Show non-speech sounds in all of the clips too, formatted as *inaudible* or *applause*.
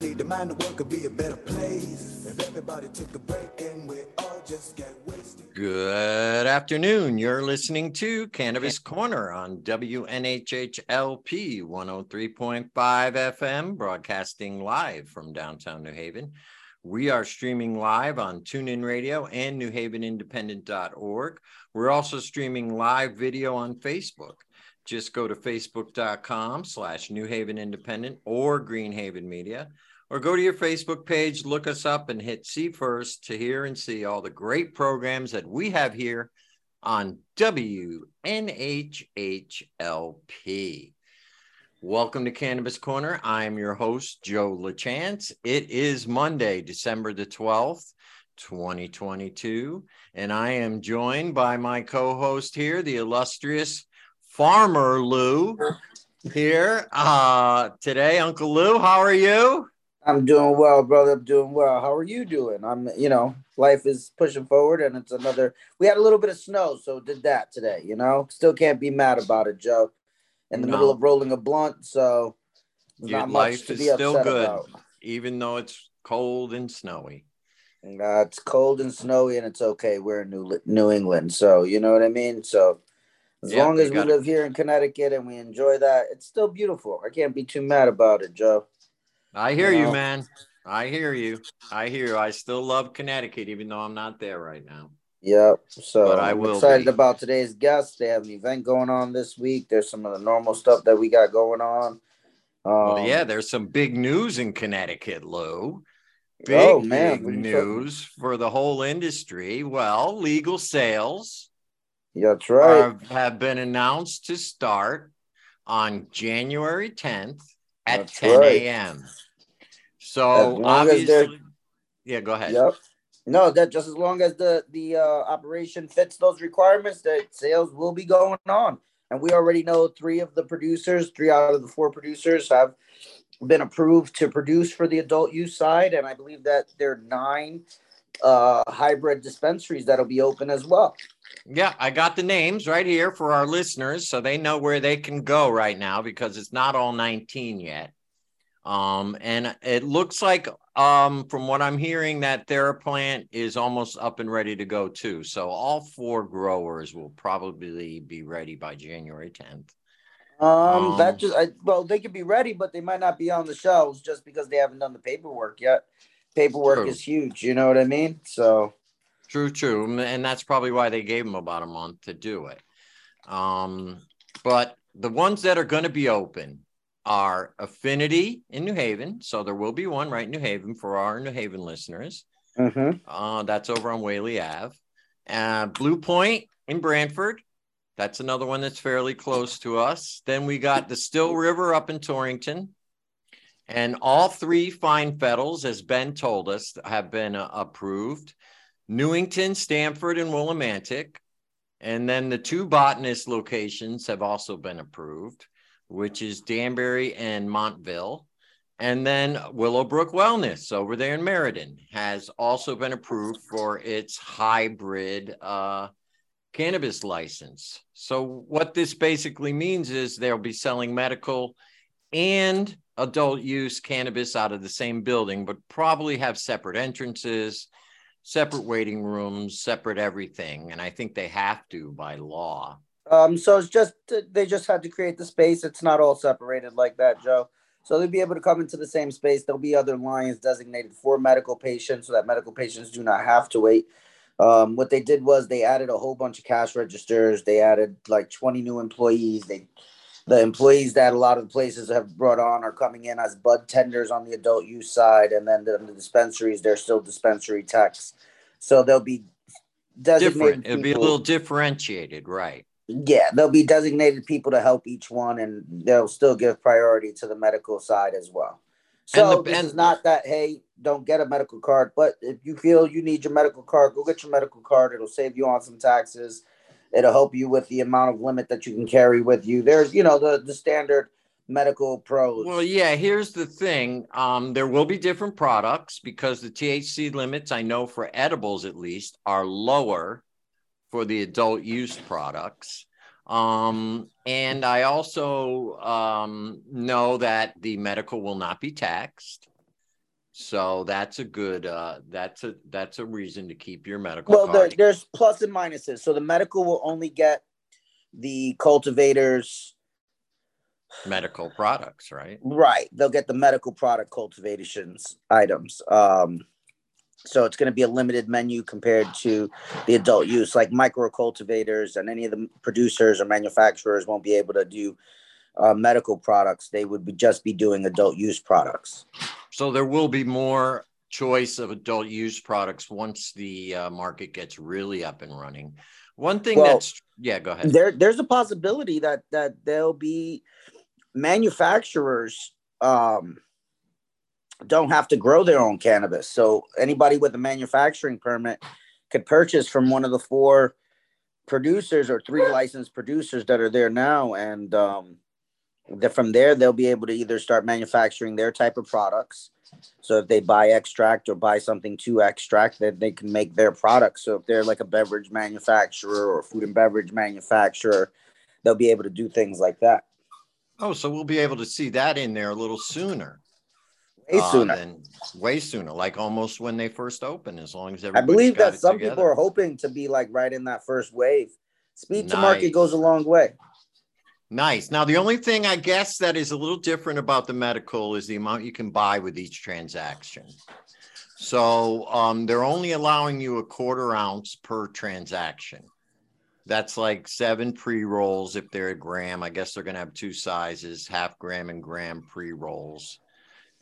Need the mind the world could be a better place if everybody took a break and we all just get wasted. Good afternoon. You're listening to Cannabis Corner on WNHHLP 103.5 FM, broadcasting live from downtown New Haven. We are streaming live on TuneIn Radio and NewHavenIndependent.org. We're also streaming live video on Facebook. Just go to facebook.com slash New Haven Independent or Greenhaven Media or go to your Facebook page, look us up, and hit see first to hear and see all the great programs that we have here on WNHHLP. Welcome to Cannabis Corner. I'm your host, Joe LaChance. It is Monday, December the 12th, 2022, and I am joined by my co host here, the illustrious Farmer Lou. Here uh, today, Uncle Lou, how are you? I'm doing well, brother. I'm doing well. How are you doing? I'm, you know, life is pushing forward, and it's another. We had a little bit of snow, so did that today. You know, still can't be mad about it, Joe. In the No. middle of rolling a blunt, so Your not much life to is be still upset good, about. even though it's cold and snowy. Uh, it's cold and snowy, and it's okay. We're in New New England, so you know what I mean. So as Yeah, long as we live here in Connecticut and we enjoy that, it's still beautiful. I can't be too mad about it, Joe. I hear You you, man. I hear you. I hear you. I still love Connecticut, even though I'm not there right now. Yep. So But I I'm will excited be. about today's guest. They have an event going on this week. There's some of the normal stuff that we got going on. Um, Well, yeah, there's some big news in Connecticut, Lou. Big, Oh, man, big news for the whole industry. Well, legal sales that's right. are, have been announced to start on January 10th at That's 10 right. a.m. So long as they're- obviously, yeah, go ahead. Yep. No, that just as long as the the uh, operation fits those requirements, that sales will be going on. And we already know three of the producers, three out of the four producers, have been approved to produce for the adult use side, and I believe that there are nine uh, hybrid dispensaries that'll be open as well. Yeah, I got the names right here for our listeners so they know where they can go right now because it's not all 19 yet. Um, and it looks like um from what I'm hearing that their plant is almost up and ready to go too. So all four growers will probably be ready by January 10th. Um, Um, that just I, well, they could be ready, but they might not be on the shelves just because they haven't done the paperwork yet. Paperwork True. is huge, you know what I mean? So True, true. And that's probably why they gave them about a month to do it. Um, but the ones that are going to be open are Affinity in New Haven. So there will be one right in New Haven for our New Haven listeners. mhm. Uh, that's over on Whaley Ave. Uh, Blue Point in Branford. That's another one that's fairly close to us. Then we got the Still River up in Torrington. And all three Fine Fettles, as Ben told us, have been uh, approved. Newington, Stamford, and Willimantic. And then the two botanist locations have also been approved, which is Danbury and Montville. And then Willowbrook Wellness over there in Meriden has also been approved for its hybrid uh, cannabis license. So, what this basically means is they'll be selling medical and adult use cannabis out of the same building, but probably have separate entrances, separate waiting rooms, separate everything. And I think they have to by law. Um, so it's just they just had to create the space. It's not all separated like that, Joe. So they'll be able to come into the same space. There'll be other lines designated for medical patients, so that medical patients do not have to wait. Um, what they did was they added a whole bunch of cash registers. They added like 20 new employees. They the employees that a lot of the places have brought on are coming in as bud tenders on the adult use side, and then the, the dispensaries they're still dispensary techs. So they'll be designated. Different. It'll be a little differentiated, right? yeah, there'll be designated people to help each one, and they'll still give priority to the medical side as well. So And the- this and- is not that hey, don't get a medical card, but if you feel you need your medical card, go get your medical card. It'll save you on some taxes. It'll help you with the amount of limit that you can carry with you. There's you know the the standard medical pros. Well, yeah, here's the thing. Um, there will be different products because the THC limits, I know for edibles at least, are lower for the adult use products. Um, and I also um, know that the medical will not be taxed. So that's a good uh that's a that's a reason to keep your medical Well, there, there's plus and minuses. So the medical will only get the cultivators. medical products, right? Right. They'll get the medical product cultivations items. Um, so it's going to be a limited menu compared to the adult use, like micro cultivators and any of the producers or manufacturers won't be able to do uh, medical products. They would be just be doing adult use products. So there will be more choice of adult use products once the uh, market gets really up and running. One thing Well, that's yeah, go ahead. There, there's a possibility that that there'll be manufacturers um, don't have to grow their own cannabis. So anybody with a manufacturing permit could purchase from one of the four producers or three licensed producers that are there now, and um, that from there they'll be able to either start manufacturing their type of products. So if they buy extract or buy something to extract, then they can make their products. So if they're like a beverage manufacturer or food and beverage manufacturer, they'll be able to do things like that Oh, so we'll be able to see that in there a little sooner. way uh, sooner. than- way sooner, like almost when they first open, as long as I everybody. believe that some people are hoping to be like right in that first wave. Speed to market goes a long way. Nice. Now, the only thing I guess that is a little different about the medical is the amount you can buy with each transaction. So um, they're only allowing you a quarter ounce per transaction. That's like seven pre rolls if they're a gram. I guess they're going to have two sizes half gram and gram pre rolls.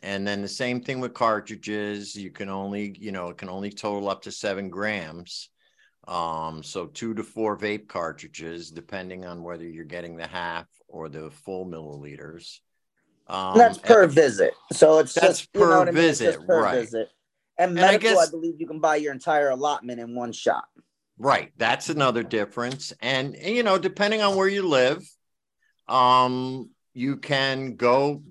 And then the same thing with cartridges. You can only, you know, it can only total up to seven grams. Um, so two to four vape cartridges, depending on whether you're getting the half or the full milliliters. Um, that's per and- visit. So it's That's just, you know per I mean? Visit, per right. visit. And And I medical, I, believe you can buy your entire allotment in one shot. Right. That's another difference. And, and, you know, depending on where you live, um, you can go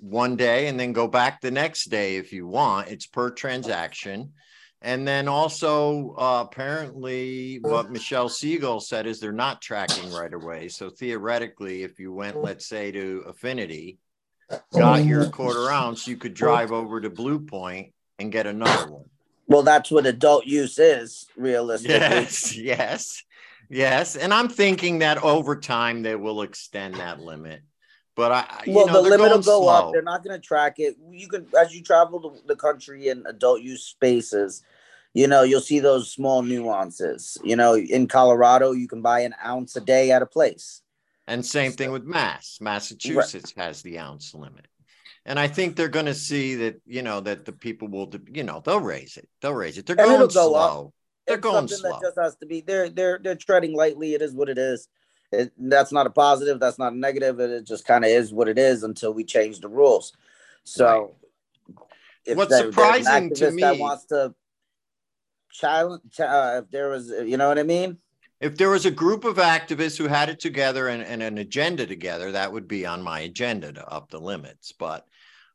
one day and then go back the next day if you want. It's per transaction. And then also, uh, apparently, what Michelle Seagull said is they're not tracking right away. So theoretically, if you went, let's say, to Affinity, got your quarter ounce, you could drive over to Blue Point and get another one. Well, that's what adult use is, realistically. Yes, yes, yes. And I'm thinking that over time they will extend that limit. But I, Well, know, the limit will go slow. up. They're not going to track it. You can, as you travel the, the country in adult use spaces, you know, you'll see those small nuances. You know, in Colorado, you can buy an ounce a day at a place. And same thing with Mass. Massachusetts has the ounce limit. And I think they're going to see that, you know, that the people will, you know, they'll raise it. They'll raise it. They're And going go up. slow. They're It's going something slow. that just has to be. They're they're they're treading lightly. It is what it is. It, that's not a positive. That's not a negative. It, it just kind of is what it is until we change the rules. So, if What's there- surprising to activist that me- wants to challenge, uh, if there was, you know what I mean? if there was a group of activists who had it together and, and an agenda together, that would be on my agenda to up the limits. But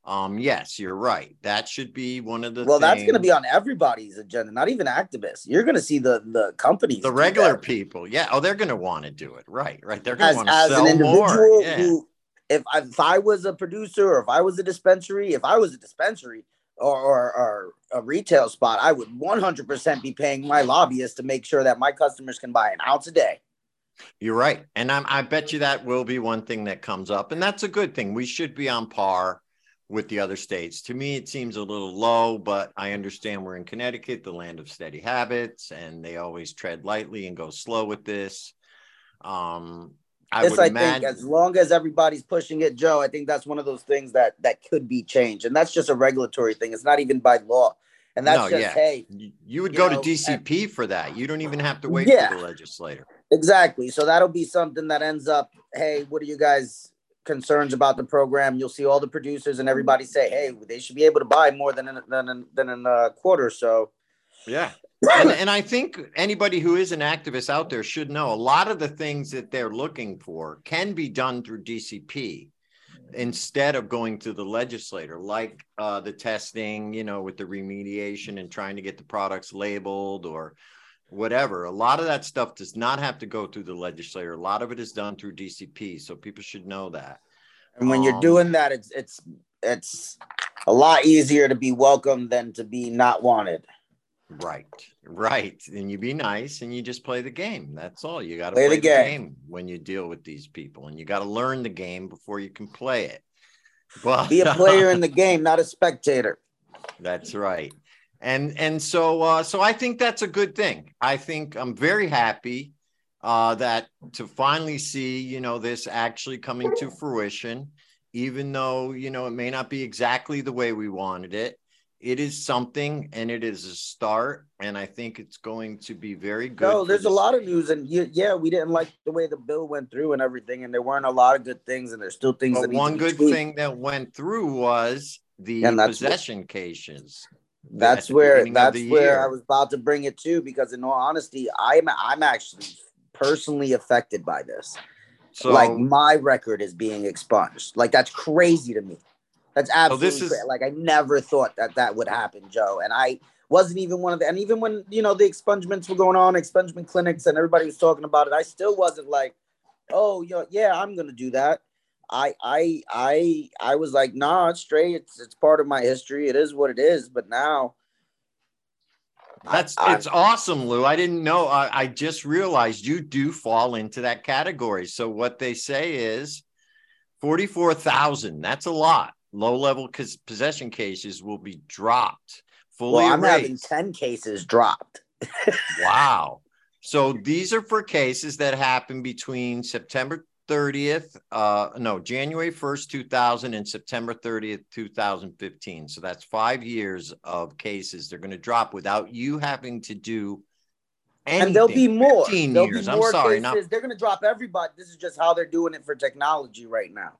um, yes, you're right. That should be one of the Well, that's going to be on everybody's agenda, not even activists. You're going to see the the companies, the regular people. Yeah. Oh, they're going to want to do it. Right. Right. They're going to want to as sell an more. individual Yeah. who if I, if I was a producer or if I was a dispensary, if I was a dispensary or, or, or a retail spot, I would 100% be paying my lobbyists to make sure that my customers can buy an ounce a day. You're right. And I'm, I bet you that will be one thing that comes up. And that's a good thing. We should be on par with the other states. To me, it seems a little low, but I understand we're in Connecticut, the land of steady habits, and they always tread lightly and go slow with this. Um, I this would I imagine. think as long as everybody's pushing it, Joe, I think that's one of those things that that could be changed. And that's just a regulatory thing. It's not even by law. And that's No, just yeah. hey, you would you go know, to DCP for that. You don't even have to wait Yeah. for the legislator. Exactly. So that'll be something that ends up, hey, what are you guys concerns about the program? You'll see all the producers and everybody say, hey, they should be able to buy more than a, than a, than a quarter. So Yeah. and, and I think anybody who is an activist out there should know a lot of the things that they're looking for can be done through DCP instead of going to the legislator, like uh, the testing, you know, with the remediation and trying to get the products labeled or whatever. A lot of that stuff does not have to go through the legislator. A lot of it is done through DCP. So people should know that. and when you're Um, doing that, it's it's it's a lot easier to be welcome than to be not wanted. Right, right. And you be nice and you just play the game. That's all. You got to Play play, the the game. game. when you deal with these people, and you got to learn the game before you can play it. *laughs* But Be a player in *laughs* the game, not a spectator. That's right. And and so uh, so I think that's a good thing. I think I'm very happy uh, that to finally see you know this actually coming to fruition, even though you know it may not be exactly the way we wanted it. It is something, and it is a start, and I think it's going to be very good. No, there's a lot of news, and yeah, we didn't like the way the bill went through and everything, and there weren't a lot of good things, and there's still things. But that need to one good tweaked. thing that went through was the what- possession cases. That's where that's where year. I was about to bring it to, because in all honesty, I'm I'm actually personally affected by this. So like my record is being expunged. Like that's crazy to me. That's absolutely this is- like I never thought that that would happen, Joe. And I wasn't even one of the. And even when you know the expungements were going on, expungement clinics, and everybody was talking about it, I still wasn't like, oh, yo, yeah, I'm gonna do that. I I I I was like, nah, it's straight. It's it's part of my history. It is what it is. But now. That's I- it's awesome, Lou. I didn't know. I, I just realized you do fall into that category. So what they say is forty-four thousand. That's a lot. Low-level possession cases will be dropped, fully well, I'm having ten cases dropped. *laughs* Wow. So these are for cases that happen between September 30th, uh, no, January 1st, 2000 and September 30th, 2015. So that's five years of cases they're going to drop without you having to do anything. And there'll be more. 15 There'll years. be I'm more sorry, cases. not- They're gonna drop everybody. This is just how they're doing it for technology right now.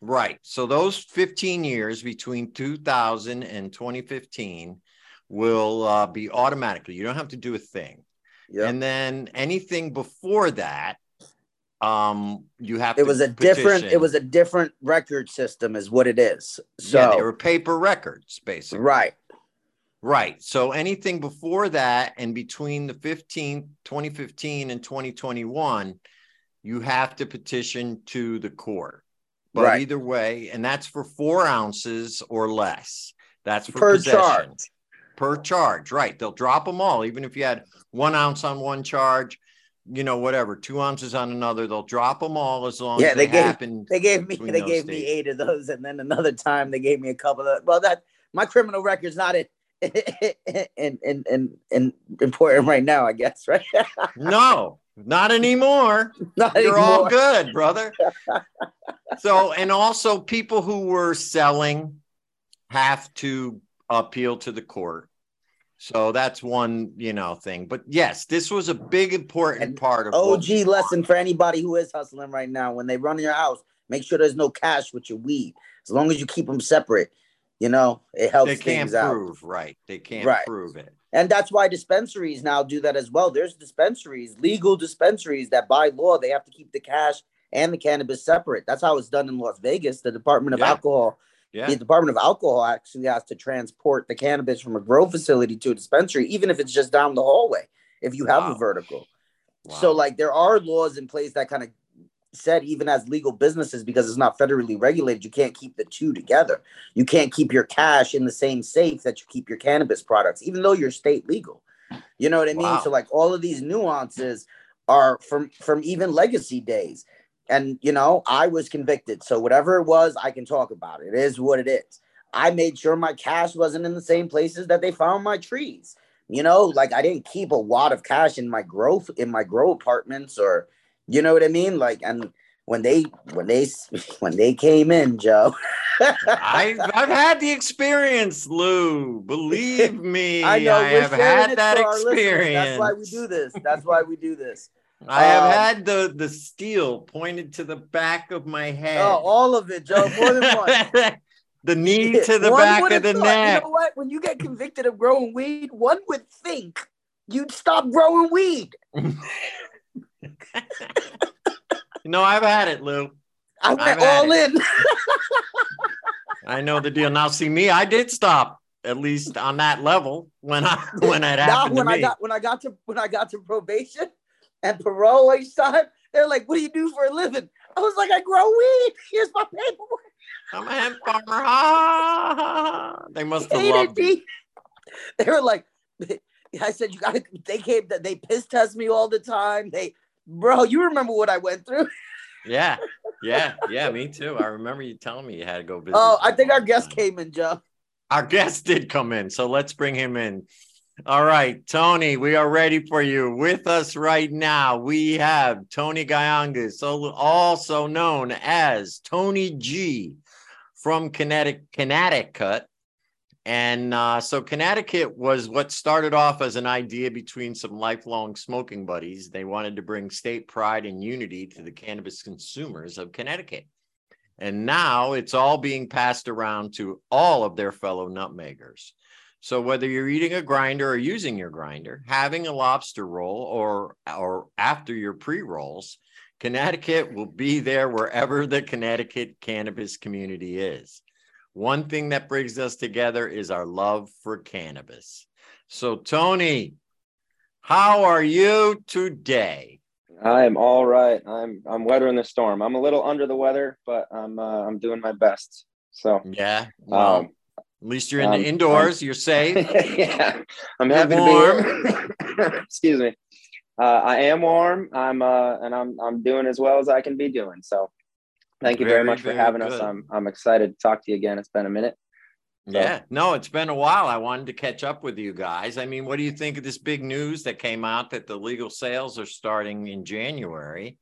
Right. So those 15 years between 2000 and 2015 will uh, be automatically. You don't have to do a thing. Yeah. And then anything before that, um, you have It was a different. It was a different record system, is what it is. So yeah, they were paper records, basically. right. Right. So anything before that and between the 15, 2015 and 2021, you have to petition to the court. But Right. either way, and that's for four ounces or less. That's for Per possession. charge. Per charge, right. They'll drop them all, even if you had one ounce on one charge, you know, whatever, two ounces on another, they'll drop them all as long Yeah, as they they, gave- happen. They gave me. They gave me eight of those, and then another time they gave me a couple of. Well, that my criminal record's not in. and and and in important right now, I guess, right? *laughs* No, not anymore. *laughs* not You're all good, brother. *laughs* so, and also people who were selling have to appeal to the court. So that's one, you know, thing. But yes, this was a big important part of OG lesson for anybody who is hustling right now. When they run your house, make sure there's no cash with your weed. As long as you keep them separate, you know, it helps they can't things out. prove, right? They can't Right. prove it. And that's why dispensaries now do that as well. There's dispensaries, legal dispensaries that by law they have to keep the cash and the cannabis separate. That's how it's done in Las Vegas. The Department of Yeah. Alcohol, Yeah. the Department of Alcohol actually has to transport the cannabis from a grow facility to a dispensary, even if it's just down the hallway, if you have Wow. a vertical. So like there are laws in place that kind of said even as legal businesses because it's not federally regulated you can't keep the two together you can't keep your cash in the same safe that you keep your cannabis products even though you're state legal you know what i mean Wow. so like all of these nuances are from from even legacy days and you know i was convicted. So whatever it was i can talk about it. It is what it is. I made sure my cash wasn't in the same places that they found my trees. You know like i didn't keep a wad of cash in my growth in my grow apartments or you know what i mean? Like and when they when they *laughs* when they came in joe. I've, I've had the experience, Lou. Believe *laughs* me, i know we're have had that experience. that's why we do this. That's why we do this I have Um, had the the steel pointed to the back of my head. oh all of it joe more than one *laughs* the knee to the One back of the thought, neck. You know what? When you get convicted of growing weed, one would think you'd stop growing weed. *laughs* no, I've had it, Lou. I went all in. *laughs* I know the deal. Now, see me, I did stop at least on that level when I when it happened when to I got when I got to when I got to probation and parole each time, they're like, "What do you do for a living?" I was like, "I grow weed. *laughs* Here's my paperwork." I'm a hemp farmer. Ah, they must have loved me. *laughs* They were like, *laughs* I said, you gotta. They came. They piss test me all the time. They, bro, you remember what I went through? Yeah, yeah, yeah. Me too. I remember you telling me you had to go visit. Oh, I think our guest came in, Joe. Our guest did come in, so let's bring him in. All right, Tony, we are ready for you. With us right now, we have Tony Gayangas, so- also known as Tony G from Connecticut. Connecticut. And uh, so Connecticut was what started off as an idea between some lifelong smoking buddies. They wanted to bring state pride and unity to the cannabis consumers of Connecticut. And now it's all being passed around to all of their fellow nutmeggers. So whether you're eating a grinder or using your grinder, having a lobster roll or or after your pre-rolls, Connecticut will be there wherever the Connecticut cannabis community is. One thing that brings us together is our love for cannabis. So Tony, how are you today? I'm all right. I'm I'm weathering the storm. I'm a little under the weather, but I'm uh, I'm doing my best. So Yeah. Well, um, at least you're in um, the indoors, you're *laughs* safe. yeah, I'm You're happy to be here. *laughs* Excuse me. Uh, I am warm. I'm uh, and I'm I'm doing as well as I can be doing. So thank you very, Very, much for very having us. I'm I'm excited to talk to you again. It's been a minute. So- Yeah, no, it's been a while. I wanted to catch up with you guys. I mean, what do you think of this big news that came out that the legal sales are starting in January?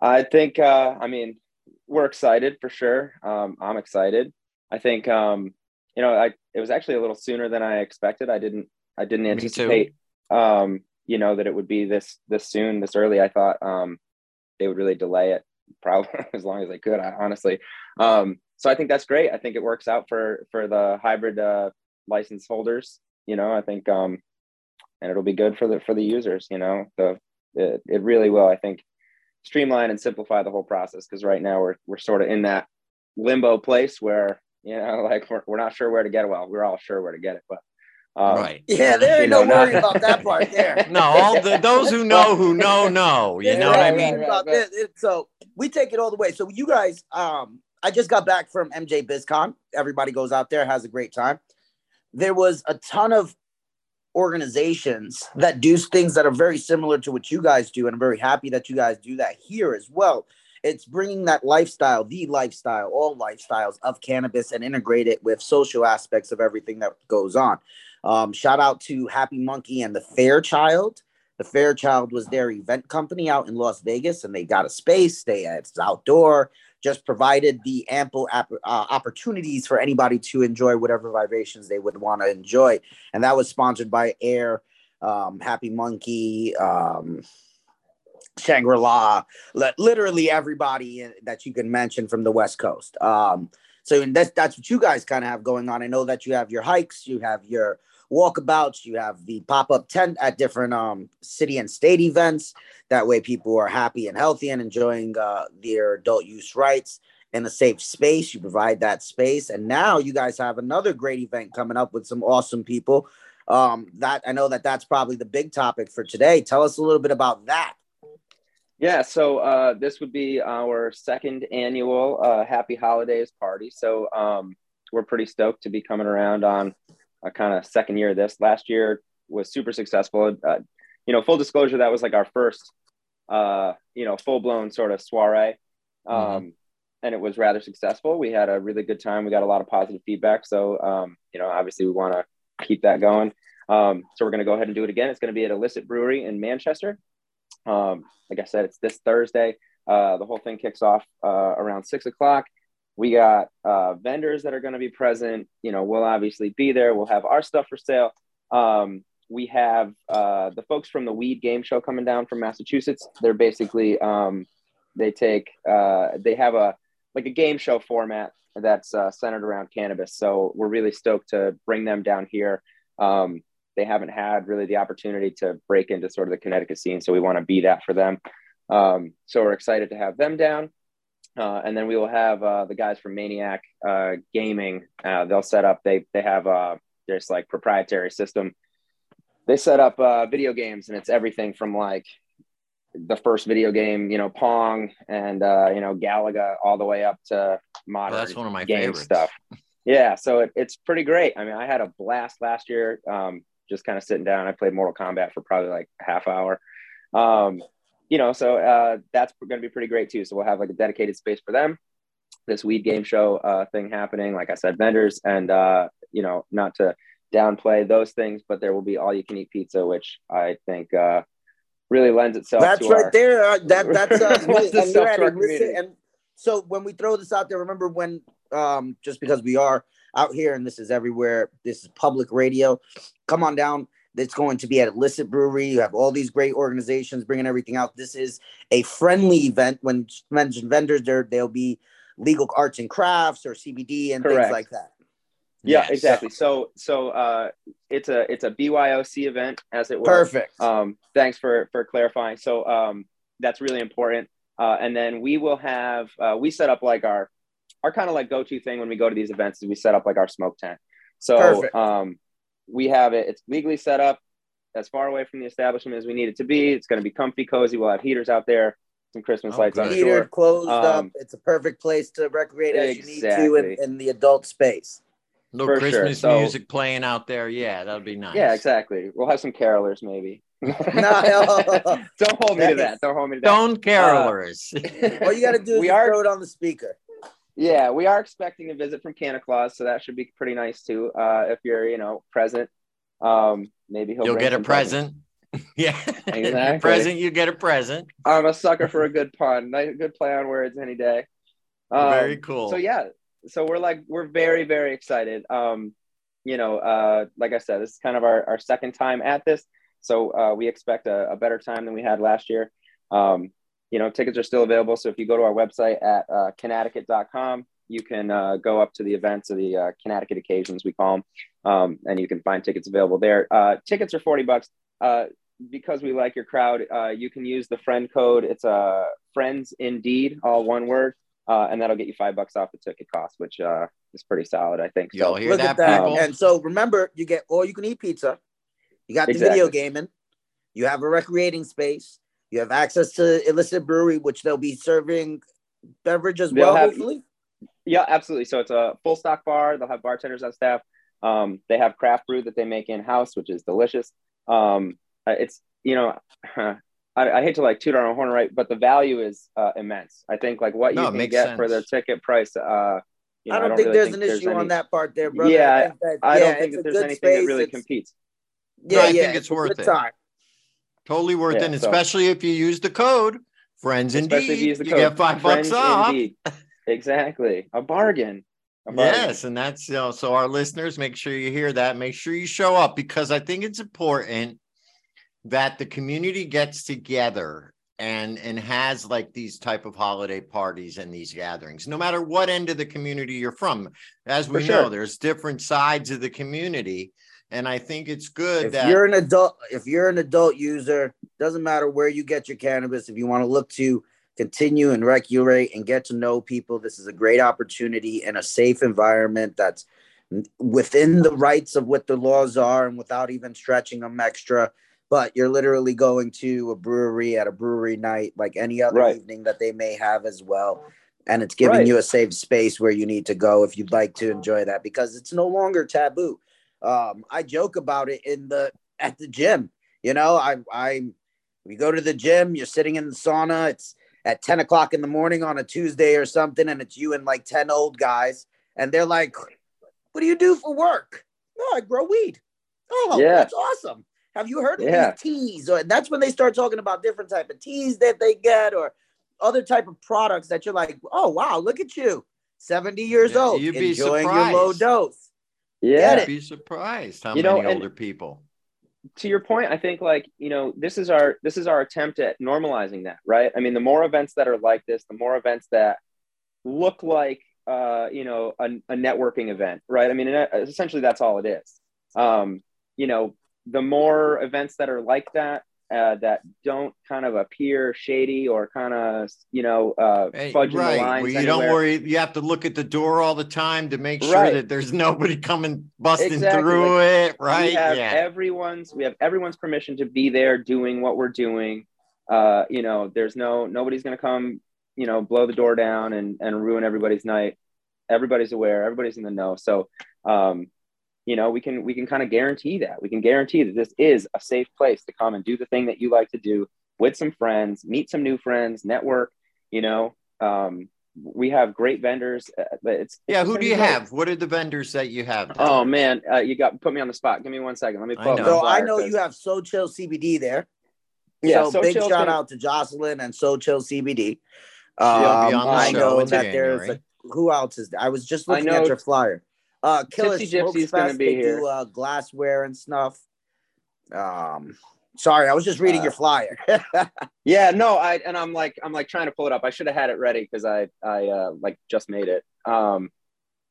I think uh, I mean we're excited for sure. Um, I'm excited. I think um, you know I it was actually a little sooner than I expected. I didn't I didn't anticipate um, you know that it would be this this soon this early. I thought um, they would really delay it probably *laughs* as long as they could. I, honestly, um, so I think that's great. I think it works out for for the hybrid uh, license holders. You know, I think um, and it'll be good for the for the users. You know, the it, it really will. I think streamline and simplify the whole process because right now we're we're sort of in that limbo place where you know *laughs* like we're, we're not sure where to get it well we're all sure where to get it but um, right. *laughs* Yeah, there ain't You know, no worry not- about that part there. *laughs* No, all the those who know who know know. You Yeah, know what I mean? right, about right. this. It- So we take it all the way. So you guys, um, I just got back from MJ BizCon. Everybody goes out there, has a great time. There was a ton of organizations that do things that are very similar to what you guys do, and I'm very happy that you guys do that here as well. It's bringing that lifestyle, the lifestyle, all lifestyles of cannabis, and integrate it with social aspects of everything that goes on. Um, shout out to Happy Monkey and the Fairchild. The Fairchild was their event company out in Las Vegas, and they got a space. They it's outdoor, just provided the ample uh, opportunities for anybody to enjoy whatever vibrations they would want to enjoy. And that was sponsored by Air, um, Happy Monkey, um, Shangri La, literally everybody that you can mention from the West Coast. Um, so that's that's what you guys kind of have going on. I know that you have your hikes, you have your walkabouts, you have the pop-up tent at different um city and state events. That way people are happy and healthy and enjoying uh, their adult use rights in a safe space. You provide that space. And now you guys have another great event coming up with some awesome people. Um, that I know that that's probably the big topic for today. Tell us a little bit about that. Yeah, so uh, this would be our second annual uh, Happy Holidays party. So um, we're pretty stoked to be coming around on a kind of second year of this. Last year was super successful. Uh, you know, full disclosure, that was like our first, uh, you know, full blown sort of soiree. Um, Mhm. And it was rather successful. We had a really good time. We got a lot of positive feedback. So, um, you know, obviously we want to keep that going. Um, so we're going to go ahead and do it again. It's going to be at Illicit Brewery in Manchester. Um, like I said, it's this Thursday. Uh, the whole thing kicks off uh, around six o'clock. We got uh, vendors that are going to be present. You know, we'll obviously be there. We'll have our stuff for sale. Um, we have uh, the folks from the Weed Game Show coming down from Massachusetts. They're basically um, they take uh, they have a like a game show format that's uh, centered around cannabis. So we're really stoked to bring them down here. Um, they haven't had really the opportunity to break into sort of the Connecticut scene. So we want to be that for them. Um, so we're excited to have them down. Uh, and then we will have uh, the guys from Maniac uh, Gaming. Uh, they'll set up, they, they have uh, this like proprietary system. They set up uh, video games and it's everything from like the first video game, you know, Pong and uh, you know Galaga, all the way up to modern that's one of my game favorites. stuff. Yeah, so it, it's pretty great. I mean, I had a blast last year. Um, just kind of sitting down. I played Mortal Kombat for probably like a half hour. Um, you know, so uh, that's going to be pretty great too. So we'll have like a dedicated space for them. This weed game show uh, thing happening, like I said, vendors, and uh, you know, not to downplay those things, but there will be all you can eat pizza, which I think uh, really lends itself. That's to right our- there. Uh, that that's uh, *laughs* and, you're itself to our listen, and so when we throw this out there, remember when um just because we are out here and this is everywhere, this is public radio. Come on down. It's going to be at Illicit Brewery. You have all these great organizations bringing everything out. This is a friendly event. When mentioned vendors, there they'll be legal arts and crafts or CBD and Correct. things like that. Yeah, Yes. exactly. So so uh, it's a it's a BYOC event as it were. Perfect. Um, thanks for for clarifying. So um, that's really important. Uh, and then we will have uh, we set up like our our kind of like go to thing when we go to these events is we set up like our smoke tent. So Perfect. um, we have it. It's legally set up as far away from the establishment as we need it to be. It's going to be comfy, cozy. We'll have heaters out there, some Christmas Oh, lights. good. I'm Heated, sure. closed up. Um, It's a perfect place to recreate as you need to in, Exactly. in the adult space. No For sure. Christmas So- music playing out there. Yeah, that'd be nice. Yeah, exactly. We'll have some carolers maybe. *laughs* No. Don't hold me to Nice. that. Don't hold me to that. Don't carolers. All you got to do *laughs* is we are throw it on the speaker. Yeah we are expecting a visit from Santa Claus, so that should be pretty nice too. Uh, if you're you know present, um, maybe he'll You'll get a presents. present. *laughs* yeah. Exactly. present, you get a present. I'm a sucker for a good pun, good play on words any day. Um, Very cool. So yeah, so we're like we're very very excited. Um, you know, uh, like I said, this is kind of our, our second time at this, so uh, we expect a, a better time than we had last year. Um, you know, tickets are still available. So if you go to our website at uh, Connecticut.com, you can uh, go up to the events or the uh, Connecticut occasions we call them, um, and you can find tickets available there. Uh, tickets are forty bucks. Uh, because we like your crowd, uh, you can use the friend code. It's uh, friends indeed, all one word, uh, and that'll get you five bucks off the ticket cost, which uh, is pretty solid, I think. Y'all So hear Look that, at that. people? And so remember, you get all you can eat pizza. You got the Exactly. video gaming. You have a recreating space. You have access to illicit brewery, which they'll be serving beverage as They'll well. have- hopefully, Yeah, absolutely. So it's a full stock bar. They'll have bartenders on staff. Um, they have craft brew that they make in house, which is delicious. Um, uh, it's you know, *laughs* I, I hate to like toot our own horn, right? But the value is uh, immense. I think like what No, you can makes get for the ticket price. Uh, you know, I don't think really there's an issue on that part there, brother. Yeah, think that, I yeah, don't think it's that there's good anything that really It's- competes. Yeah, No, I yeah, think it's a worth it. Time. Totally worth Yeah, it, and so- especially if you use the code friends Especially indeed. you you get five bucks off. Indeed. Exactly, a bargain. A bargain. Yes, and that's you know, so our listeners, make sure you hear that. Make sure you show up because I think it's important that the community gets together and and has like these type of holiday parties and these gatherings no matter what end of the community you're from as we For know there's different sides of the community and i think it's good If that you're an adult, if you're an adult user, doesn't matter where you get your cannabis. If you want to look to continue and recreate and get to know people, this is a great opportunity in a safe environment that's within the rights of what the laws are and without even stretching them extra. But you're literally going to a brewery at a brewery night like any other Right. evening that they may have as well. And it's giving Right. you a safe space where you need to go if you'd like to enjoy that because it's no longer taboo. Um, I joke about it in the at the gym. You know, I I we go to the gym, you're sitting in the sauna, it's at 10 o'clock in the morning on a Tuesday or something, and it's you and like 10 old guys, and they're like, What do you do for work? No, I grow weed. Oh, Yeah. that's awesome. Have you heard of Yeah. these teas? Or that's when they start talking about different type of teas that they get or other type of products that you're like, oh wow, look at you. 70 years Yeah, old, you'd be enjoying your low dose. Yeah. You'd be surprised how You many and- older people to your point, I think like you know this is our this is our attempt at normalizing that, right? I mean, the more events that are like this, the more events that look like uh, you know a, a networking event, right? I mean, uh, essentially that's all it is. Um, you know, the more events that are like that uh, that don't kind of appear shady or kind of you know uh, Hey, fudging the lines. where you anywhere. don't worry you have to look at the door all the time to make sure Right. that there's nobody coming busting Exactly, through it right we have yeah everyone's we have everyone's permission to be there doing what we're doing Uh, you know, there's no nobody's gonna come, you know, blow the door down and and ruin everybody's night. Everybody's aware. Everybody's in the know. So, um, you know, we can we can kind of guarantee that. We can guarantee that this is a safe place to come and do the thing that you like to do with some friends, meet some new friends, network. You know, um, we have great vendors. Uh, It's Yeah, it's who do you great. have? What are the vendors that you have? there? Oh man, uh, you got put me on the spot. Give me one second. Let me I pull up know. the So I flyer, know 'cause- you have So Chill CBD there. Yeah, so, So big shout gonna- out to Jocelyn and So Chill CBD. She'll be Um, on the I show know in that there's January. a, who else is there? I was just I looking know at your flyer. Uh, Killer Tipsy Smokes Gypsy's gonna be they here. do uh, glassware and stuff. Um, sorry, I was just reading Uh, your flyer. *laughs* Yeah, no, I and I'm like I'm like trying to pull it up. I should have had it ready because I I uh, like just made it. Um,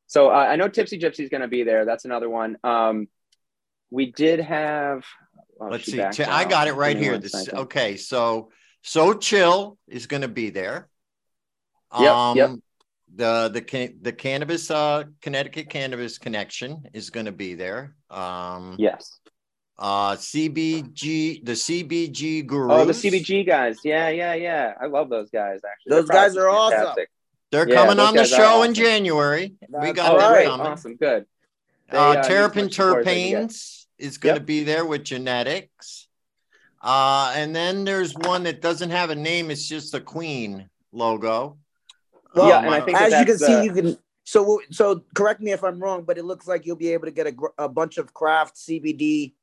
so uh, I know Tipsy Gypsy's going to be there. That's another one. Um, we did have. oh, Let's see. backed Ch- I got it right here. This, okay, so so chill is going to be there. Yep, yep. The the ca- the cannabis uh Connecticut Cannabis Connection is going to be there. Um, Yes. uh, CBG the CBG Gurus. Oh, the CBG guys. Yeah, yeah, yeah. I love those guys. Actually, Those Their guys product is are awesome. They're Yeah, coming on the guys are show in awesome. January. we got Oh, them right. coming. Awesome. Good. They, uh, uh, need Terrapin as much support as they can get. Terpanes is going to Yep. be there with genetics. Uh, and then there's one that doesn't have a name, it's just a queen logo. Well, Yeah, and I think that as you can that's, see, uh, you can. So, so correct me if I'm wrong, but it looks like you'll be able to get a, a bunch of craft CBD,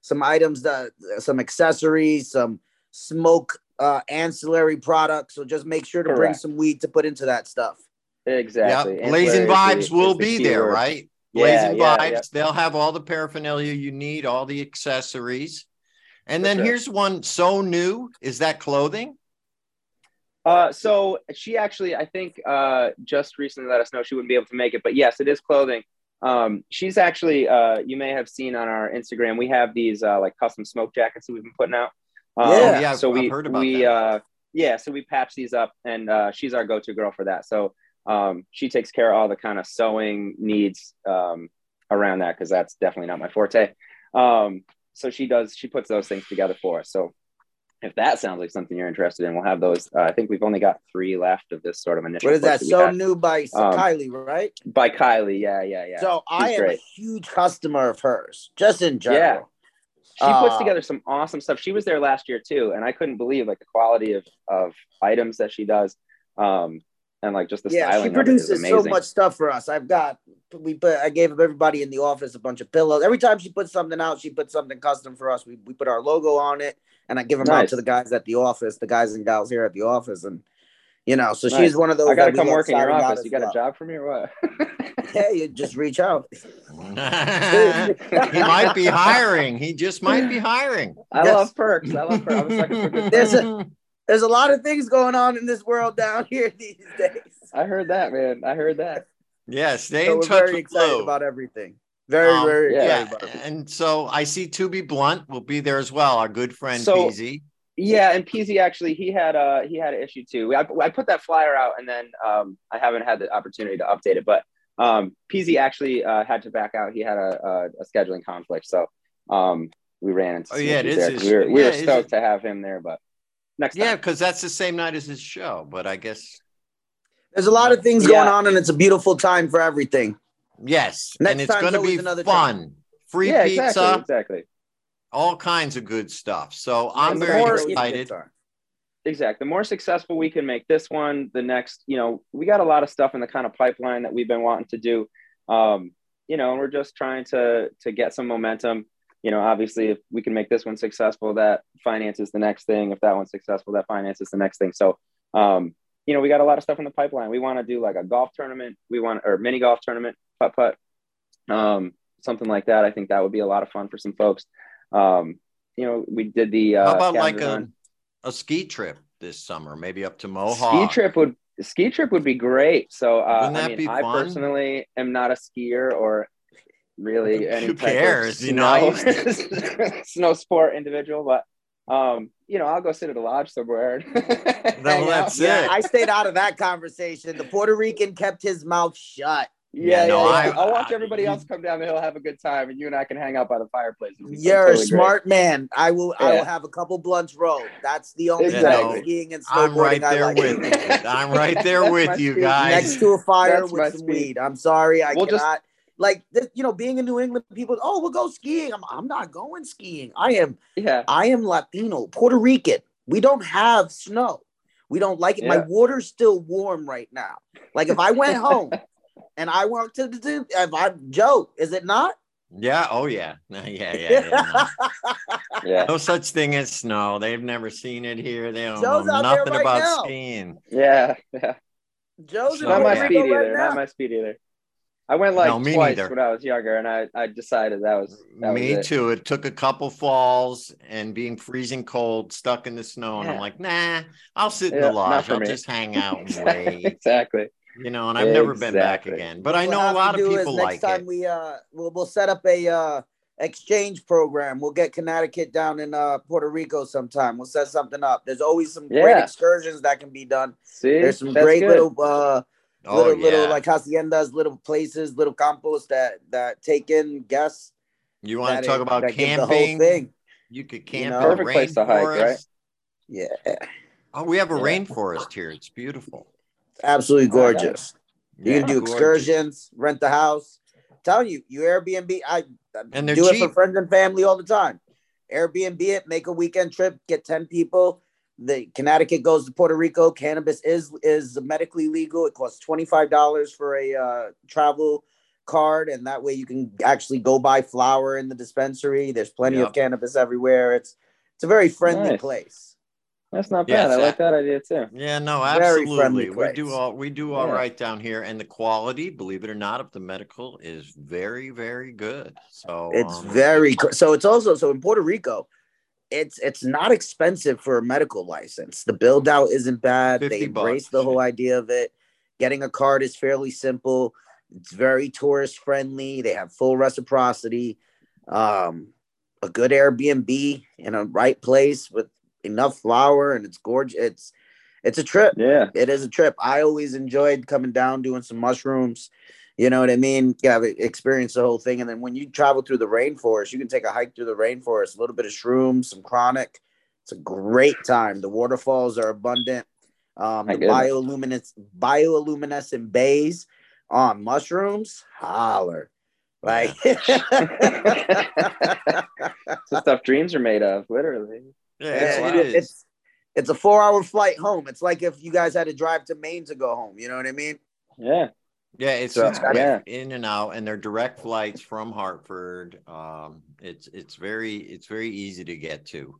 some items that, some accessories, some smoke uh, ancillary products. So just make sure to bring some weed to put into that stuff. Exactly. Yeah, Blazing Vibes the- will is the be there, right? Blazing yeah, Vibes. yeah. They'll have all the paraphernalia you need, all the accessories. And For then sure. here's one so new. Is that clothing? Uh, so she actually, I think, uh, just recently let us know she wouldn't be able to make it, but yes, it is clothing. Um, she's actually, uh, you may have seen on our Instagram, we have these uh, like custom smoke jackets that we've been putting out. Um, Yeah. Yeah, so I've we heard about we that. uh, yeah, so we patch these up, and uh, she's our go-to girl for that. So um, she takes care of all the kind of sewing needs um, around that because that's definitely not my forte. Um, so she does, she puts those things together for us. So if that sounds like something you're interested in, we'll have those. Uh, I think we've only got three left of this sort of initial. What is push that? So had. new by Um, Kylie, right? by Kylie? Yeah, yeah, yeah. so I am great. a huge customer of hers, just in general. Yeah. She puts Uh, together some awesome stuff. She was there last year too, and I couldn't believe like the quality of of items that she does, um, and like just the yeah, styling. she of it is produces amazing. so much stuff for us. I've got we put I gave everybody in the office a bunch of pillows. Every time she puts something out, she puts something custom for us. We we put our logo on it, and I give them out to the guys at the office, the guys and gals here at the office, and you know, so Nice. she's one of those. I gotta come love work in your office. You got well. a job for me or what? *laughs* Yeah, you just reach out. *laughs* he might be *laughs* hiring. He just might be hiring. I Yes. love perks. I love perks. I'm a for good There's a- There's a lot of things going on in this world down here *laughs* these days. I heard that, man. I heard that. yeah, stay So in we're touch very with excited Blue. about everything. Very, Um, very yeah. yeah, excited about and so I see To Be Blunt will be there as well. Our good friend So- Peasy. Yeah, and PZ actually he had a he had an issue too. I, I put that flyer out and then um, I haven't had the opportunity to update it, but um, PZ actually uh, had to back out. He had a, a, a scheduling conflict, so um, we ran into Oh, yeah, it issues there. his- We were, we yeah, were stoked it- to have him there, but next Yeah, because that's the same night as his show. But I guess There's a lot of things Yeah. going on, and it's a beautiful time for everything. yes, Next and it's going to be another fun. time. Free yeah, pizza, exactly, exactly, all kinds of good stuff. So I'm very excited. exactly. The more successful we can make this one, the next, you know, we got a lot of stuff in the kind of pipeline that we've been wanting to do. Um, you know, we're just trying to to get some momentum. You know, obviously, if we can make this one successful, that finances the next thing. If that one's successful, that finances the next thing. So, um, you know, we got a lot of stuff in the pipeline. We want to do like a golf tournament. We want or mini golf tournament, putt putt, um, something like that. I think that would be a lot of fun for some folks. Um, you know, we did the uh, How about like a, a ski trip this summer, maybe up to Mohawk. ski trip would ski trip would be great. So uh, I mean, I personally am not a skier or really any Who type of cares, you know, I snow, *laughs* snow sport individual, but um, you know, I'll go sit at a lodge somewhere. and *laughs* hang out. that's Yeah, it. I stayed out of that conversation. The Puerto Rican kept his mouth shut. Yeah, Yeah, no, yeah, I- yeah. I'll watch I- everybody else come down the hill, have a good time, and you and I can hang out by the fireplace. You're totally a smart man. I will. I will have a couple blunts rolled. That's the only Exactly. thing skiing and I'm right snowboarding I there like. with you. I'm *laughs* right there with you guys. next to a fire That's with some speed. weed. I'm sorry, I We'll just- cannot. Like this, you know, being in New England, people. Oh, we'll go skiing. I'm. I'm not going skiing. I am. Yeah, I am Latino, Puerto Rican. We don't have snow. We don't like it. My water's still warm right now. Like if I went *laughs* home and I went to the if I Joe, is it not? Yeah. Oh yeah. *laughs* Yeah. Yeah. yeah no. yeah, No such thing as snow. They've never seen it here. They don't Joe's know nothing right about now. skiing. yeah, yeah. Joe's in Not Not my Puerto speed Rico either. right Not my speed either. I went like No, twice neither. when I was younger, and I, I decided that was that Me was it. too. It took a couple falls and being freezing cold, stuck in the snow, and I'm like, nah, I'll sit in Yeah, the not lodge. I'll me. just hang out and *laughs* wait. exactly. you know, and I've never been back again. But I know we'll a lot of do is people next like time it. we uh we'll, we'll set up a uh exchange program. We'll get Connecticut down in uh Puerto Rico sometime. We'll set something up. There's always some great excursions that can be done. See, There's some That's great good. little uh Oh little yeah. little like haciendas, little places, little campos that that take in guests. you want to talk it- about that give the whole camping? thing. You could camp know? in the Perfect place to hike, right? Yeah, Oh, we have a Yeah. rainforest here. It's beautiful. absolutely Oh, I got it. gorgeous. You can do gorgeous. excursions, rent the house. telling you, you Airbnb. I I And they're do it for friends and family all the time. Airbnb it, make a weekend trip, get ten people. The Connecticut goes to Puerto Rico. Cannabis is is medically legal. It costs twenty five dollars for a uh, travel card, and that way you can actually go buy flower in the dispensary. There's plenty Yep. of cannabis everywhere. It's it's a very friendly Nice. place. That's not Yes, bad. I like that- that idea too. Yeah, no, Very friendly absolutely. We do all we do all Yeah. right down here, and the quality, believe it or not, of the medical is very, very good. So It's um, very co- so. It's also so in Puerto Rico. It's it's not expensive for a medical license. The build out isn't bad. They embrace bucks. the whole idea of it. Getting a card is fairly simple. It's very tourist friendly. They have full reciprocity. Um, a good Airbnb in a right place with enough flour, and it's gorgeous. It's it's a trip Yeah. it is a trip. I always enjoyed coming down, doing some mushrooms. You know what I mean? Yeah, I've experienced the whole thing. And then when you travel through the rainforest, you can take a hike through the rainforest, a little bit of shrooms, some chronic. It's a great time. The waterfalls are abundant. Um, My the goodness. bioluminescent bioluminescent bays on mushrooms, holler. Like *laughs* the *laughs* stuff dreams are made of, literally. yeah, It's, it's, it it's it's a four hour flight home. It's like if you guys had to drive to Maine to go home. You know what I mean? Yeah. Yeah, it's, So, it's quick yeah. in and out, and they're direct flights from Hartford. Um, it's it's very it's very easy to get to.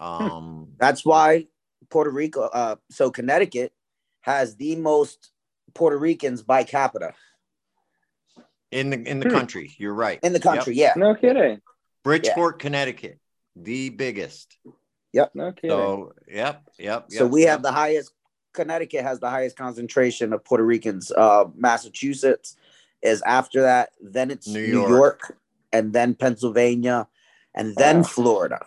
Um, That's why Puerto Rico, uh, so Connecticut has the most Puerto Ricans by capita in the in the Hmm. country, you're right. in the Yep. country. Yeah. No kidding. Bridgeport, Connecticut, the biggest. Yep. No kidding. So, yep, yep. So yep, we yep. have the highest, Connecticut has the highest concentration of Puerto Ricans. Uh, Massachusetts is after that. Then it's New New York. York, and then Pennsylvania, and then Wow. Florida.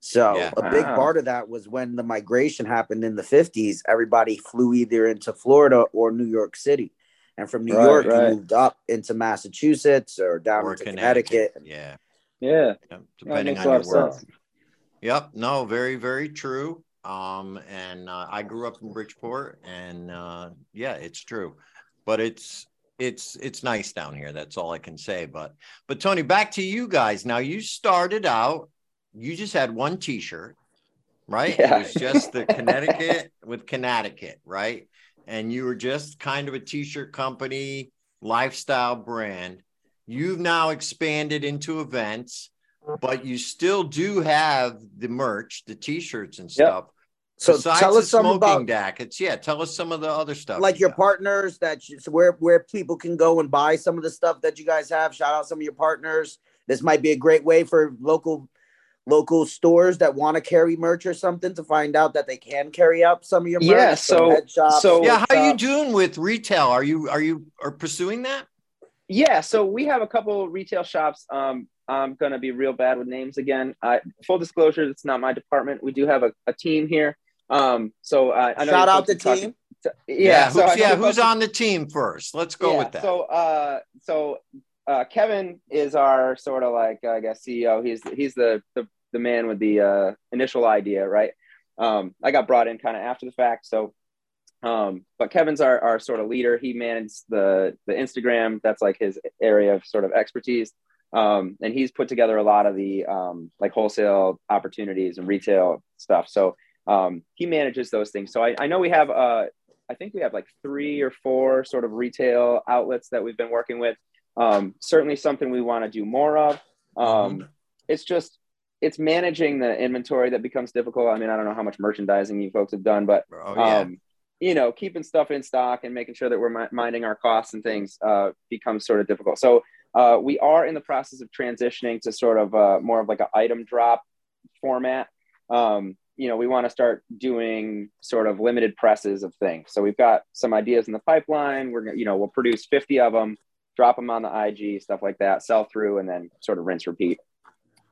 So Yeah. a big Wow. part of that was when the migration happened in the 50s, everybody flew either into Florida or New York City. And from New Right, York, right. you moved up into Massachusetts or down or into Connecticut. Connecticut. Yeah. yeah. Yep, depending on your work. sense. Yep. No, very, very true. Um, and uh, I grew up in Bridgeport, and uh, yeah, it's true. But it's it's it's nice down here. That's all I can say. But but Tony, back to you guys. Now you started out. You just had one T-shirt, right? Yeah. It was just the Connecticut *laughs* with Connecticut, right? And you were just kind of a T-shirt company, lifestyle brand. You've now expanded into events but you still do have the merch, the t-shirts and Yep. stuff. So Besides tell us some about jackets. Yeah, tell us some of the other stuff. like you your got. partners that you, so where where people can go and buy some of the stuff that you guys have. Shout out some of your partners. This might be a great way for local local stores that want to carry merch or something to find out that they can carry out some of your merch. Yeah, some so- shops, so- Yeah, how are you doing with retail? Are you are you are pursuing that? Yeah, so we have a couple retail shops. Um, I'm gonna be real bad with names again. I, full disclosure, it's not my department. We do have a, a team here. Um, so I, I know Shout out the supposed to talk- team. Yeah, yeah. so who's, know yeah, who's on the team first? Let's go yeah, with that. So, uh, so uh, Kevin is our sort of like I guess CEO. He's he's the the, the man with the uh, initial idea, right? Um, I got brought in kind of after the fact, so. Um, but Kevin's our, our sort of leader. He manages the the Instagram. That's like his area of sort of expertise. Um, and he's put together a lot of the um, like wholesale opportunities and retail stuff. So um, he manages those things. So I, I know we have uh, I think we have like three or four sort of retail outlets that we've been working with. Um, certainly something we want to do more of. Um, It's just it's managing the inventory that becomes difficult. I mean, I don't know how much merchandising you folks have done, but oh, yeah. um, you know, keeping stuff in stock and making sure that we're minding our costs and things uh, becomes sort of difficult. So uh, we are in the process of transitioning to sort of uh, more of like an item drop format. Um, you know, we want to start doing sort of limited presses of things. So we've got some ideas in the pipeline. We're gonna, you know, we'll produce 50 of them, drop them on the IG, stuff like that, sell through, and then sort of rinse repeat.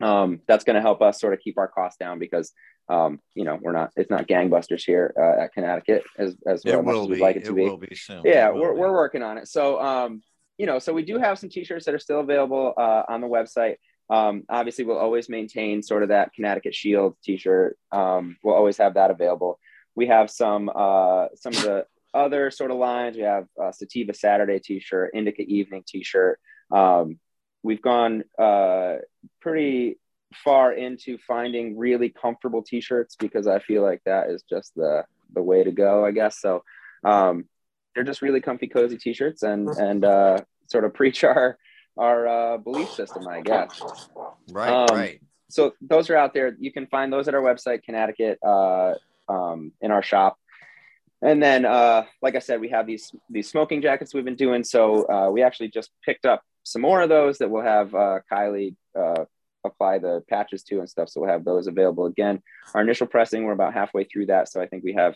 Um, that's going to help us sort of keep our costs down because um, you know, we're not, it's not gangbusters here uh, at Connecticut as, as will as we'd be. like it It, to be. will be soon. Yeah, It we're, be. we're working on it. So, um, you know, so we do have some t-shirts that are still available uh, on the website. Um, obviously, we'll always maintain sort of that Connecticut Shield t-shirt. Um, we'll always have that available. We have some uh, some of the other sort of lines. We have uh, Sativa Saturday t-shirt, Indica Evening t-shirt. Um, we've gone uh, pretty far into finding really comfortable t-shirts because I feel like that is just the the way to go, I guess. So um, they're just really comfy, cozy t-shirts and and uh, sort of *laughs* preach our our uh, belief system, I guess. right, um, right. So those are out there. You can find those at our website, Cannacticut, uh, um, in our shop. And then, uh, like I said, we have these these smoking jackets we've been doing. So uh, we actually just picked up some more of those that we'll have uh, Kylie uh, apply the patches to and stuff. So we'll have those available again. Our initial pressing, we're about halfway through that. So I think we have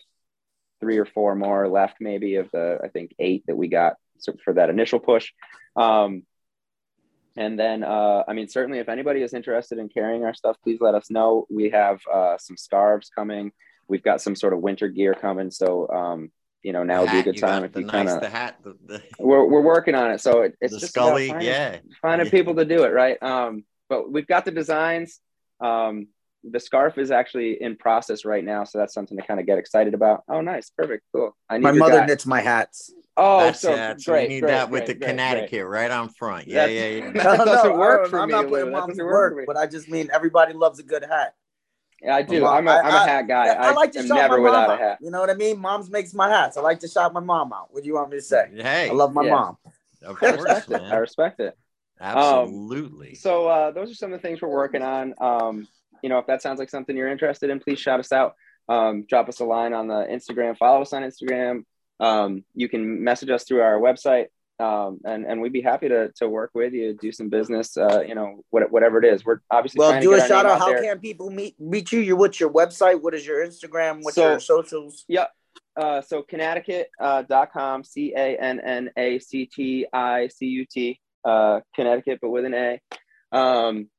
three or four more left, maybe of the I think eight that we got for that initial push. Um, and then, uh, I mean, certainly if anybody is interested in carrying our stuff, please let us know. We have uh, some scarves coming. We've got some sort of winter gear coming. So, um, you know, now would be a good time if the you nice, kind of. the hat, the, the, *laughs* We're, we're working on it. So it, it's just Scully. finding, Yeah. finding Yeah. people to do it, right? Um, but we've got the designs. Um, the scarf is actually in process right now. So that's something to kind of get excited about. Oh, nice. Perfect. Cool. I need My mother guy. knits my hats. Oh, That's so it. So great. we need great, that with great, the great, great. Connecticut right on front. Yeah, That's- yeah, *laughs* yeah. That *laughs* doesn't work for I'm me, not putting That mom's doesn't work work, but I just mean everybody loves a good hat. Yeah, I do. Mom- I'm a, I'm a I- I- hat guy. I, like to am shop never my without mom a hat. You know what I mean? Mom's makes my hats. I like to shop my mom out. What do you want me to say? Hey, I love my Yeah. mom. of *laughs* I course, respect it. I respect it. Absolutely. So uh, those are some of the things we're working on. Um, you know, if that sounds like something you're interested in, please shout us out. Um, drop us a line on the Instagram. Follow us on Instagram. Um, you can message us through our website, um, and and we'd be happy to to work with you, do some business. Uh, you know, what, whatever it is. We're obviously Well, do a shout out. How there. can people meet reach you? Your what's your website? What is your Instagram? What's So- your socials? uh, so Cannacticut uh, dot com, C A N N A C T I C U T, uh, Connecticut, but with an A. Um,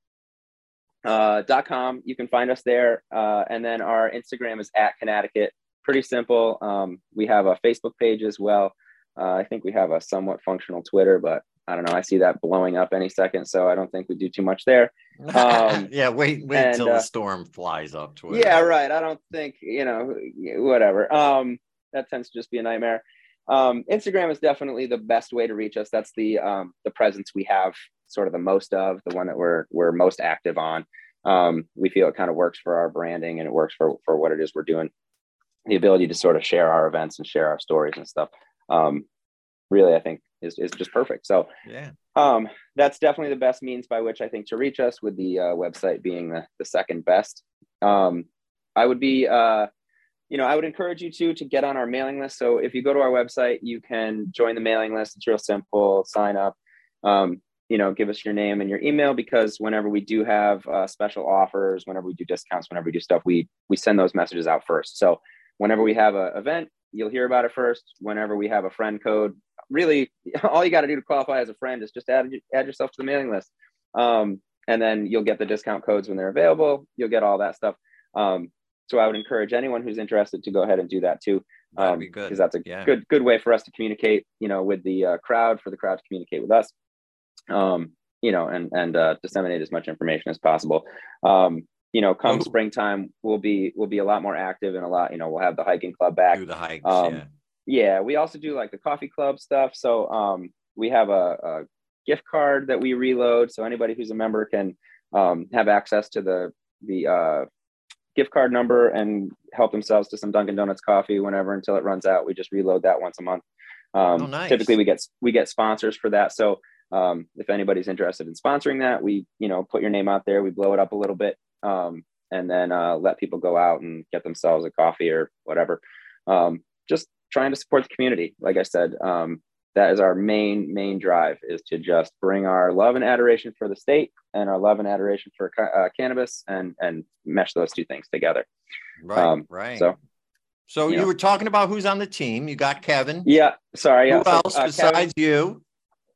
uh, dot com. You can find us there, uh, and then our Instagram is at Cannacticut. Pretty simple. Um, we have a Facebook page as well. Uh, I think we have a somewhat functional Twitter, but I don't know. I see that blowing up any second, so I don't think we do too much there. *laughs* um, yeah, wait, wait and, till uh, the storm flies up to it. Yeah, right. I don't think you know, whatever. Um, that tends to just be a nightmare. Um, Instagram is definitely the best way to reach us. That's the um, the presence we have, sort of the most of, the one that we're we're most active on. Um, we feel it kind of works for our branding and it works for for what it is we're doing. The ability to sort of share our events and share our stories and stuff. Um, really, I think is is just perfect. So Yeah. um, that's definitely the best means by which I think to reach us, with the uh, website being the, the second best. Um, I would be, uh, you know, I would encourage you to to get on our mailing list. So if you go to our website, you can join the mailing list. It's real simple. Sign up. Um, you know, give us your name and your email because whenever we do have uh, special offers, whenever we do discounts, whenever we do stuff, we we send those messages out first. So whenever we have an event, you'll hear about it first. Whenever we have a friend code, really *laughs* all you got to do to qualify as a friend is just add add yourself to the mailing list um, and then you'll get the discount codes when they're available you'll get all that stuff um, so i would encourage anyone who's interested to go ahead and do that too That'd um, because that's a Yeah. good good way for us to communicate, you know, with the uh, crowd, for the crowd to communicate with us, um, you know, and and uh, disseminate as much information as possible. Um, you know, come Oh. springtime, we'll be we'll be a lot more active and a lot, you know, we'll have the hiking club back. Do the hikes. Um, yeah. Yeah, we also do like the coffee club stuff. So um, we have a, a gift card that we reload, so anybody who's a member can um, have access to the the uh, gift card number and help themselves to some Dunkin' Donuts coffee whenever until it runs out. We just reload that once a month. Um, Oh, nice. Typically, we get we get sponsors for that. So um, if anybody's interested in sponsoring that, we you know put your name out there. We blow it up a little bit, um, and then uh, let people go out and get themselves a coffee or whatever. Um, just trying to support the community. Like I said, um, that is our main main drive is to just bring our love and adoration for the state and our love and adoration for uh, cannabis and and mesh those two things together. Right. um, right. So So you you know. were talking about who's on the team. You got Kevin. yeah, sorry. Yeah, Who so, else uh, besides Kevin- you?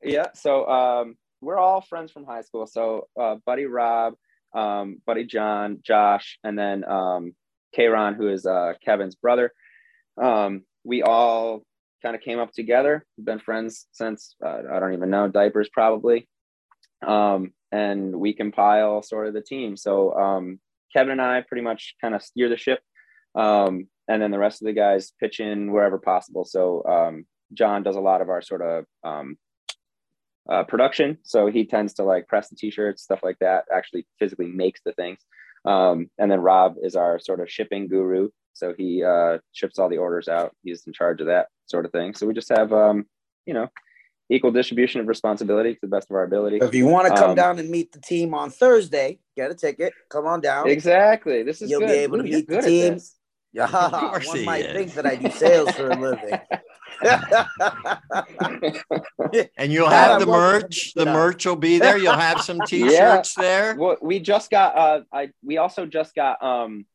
Yeah so um we're all friends from high school. So uh buddy rob um buddy john josh and then um who is uh kevin's brother. Um we all kind of came up together. We've been friends since uh, i don't even know diapers probably. Um and we compile sort of the team. So um kevin and i pretty much kind of steer the ship. Um and then the rest of the guys pitch in wherever possible. So um john does a lot of our sort of um uh, production. So he tends to like press the t-shirts, stuff like that, actually physically makes the things. Um, and then Rob is our sort of shipping guru. So he uh, ships all the orders out. He's in charge of that sort of thing. So we just have, um, you know, equal distribution of responsibility to the best of our ability. If you want to come Um, down and meet the team on Thursday, get a ticket. Come on down. Exactly. This is You'll be good. able to Ooh, you're meet the good at team. this. *laughs* Yeah, course one he might is. think that I do sales for a living. *laughs* *laughs* And you'll have the merch. The merch will be there. You'll have some *laughs* t-shirts there. Well, we just got uh I we also just got um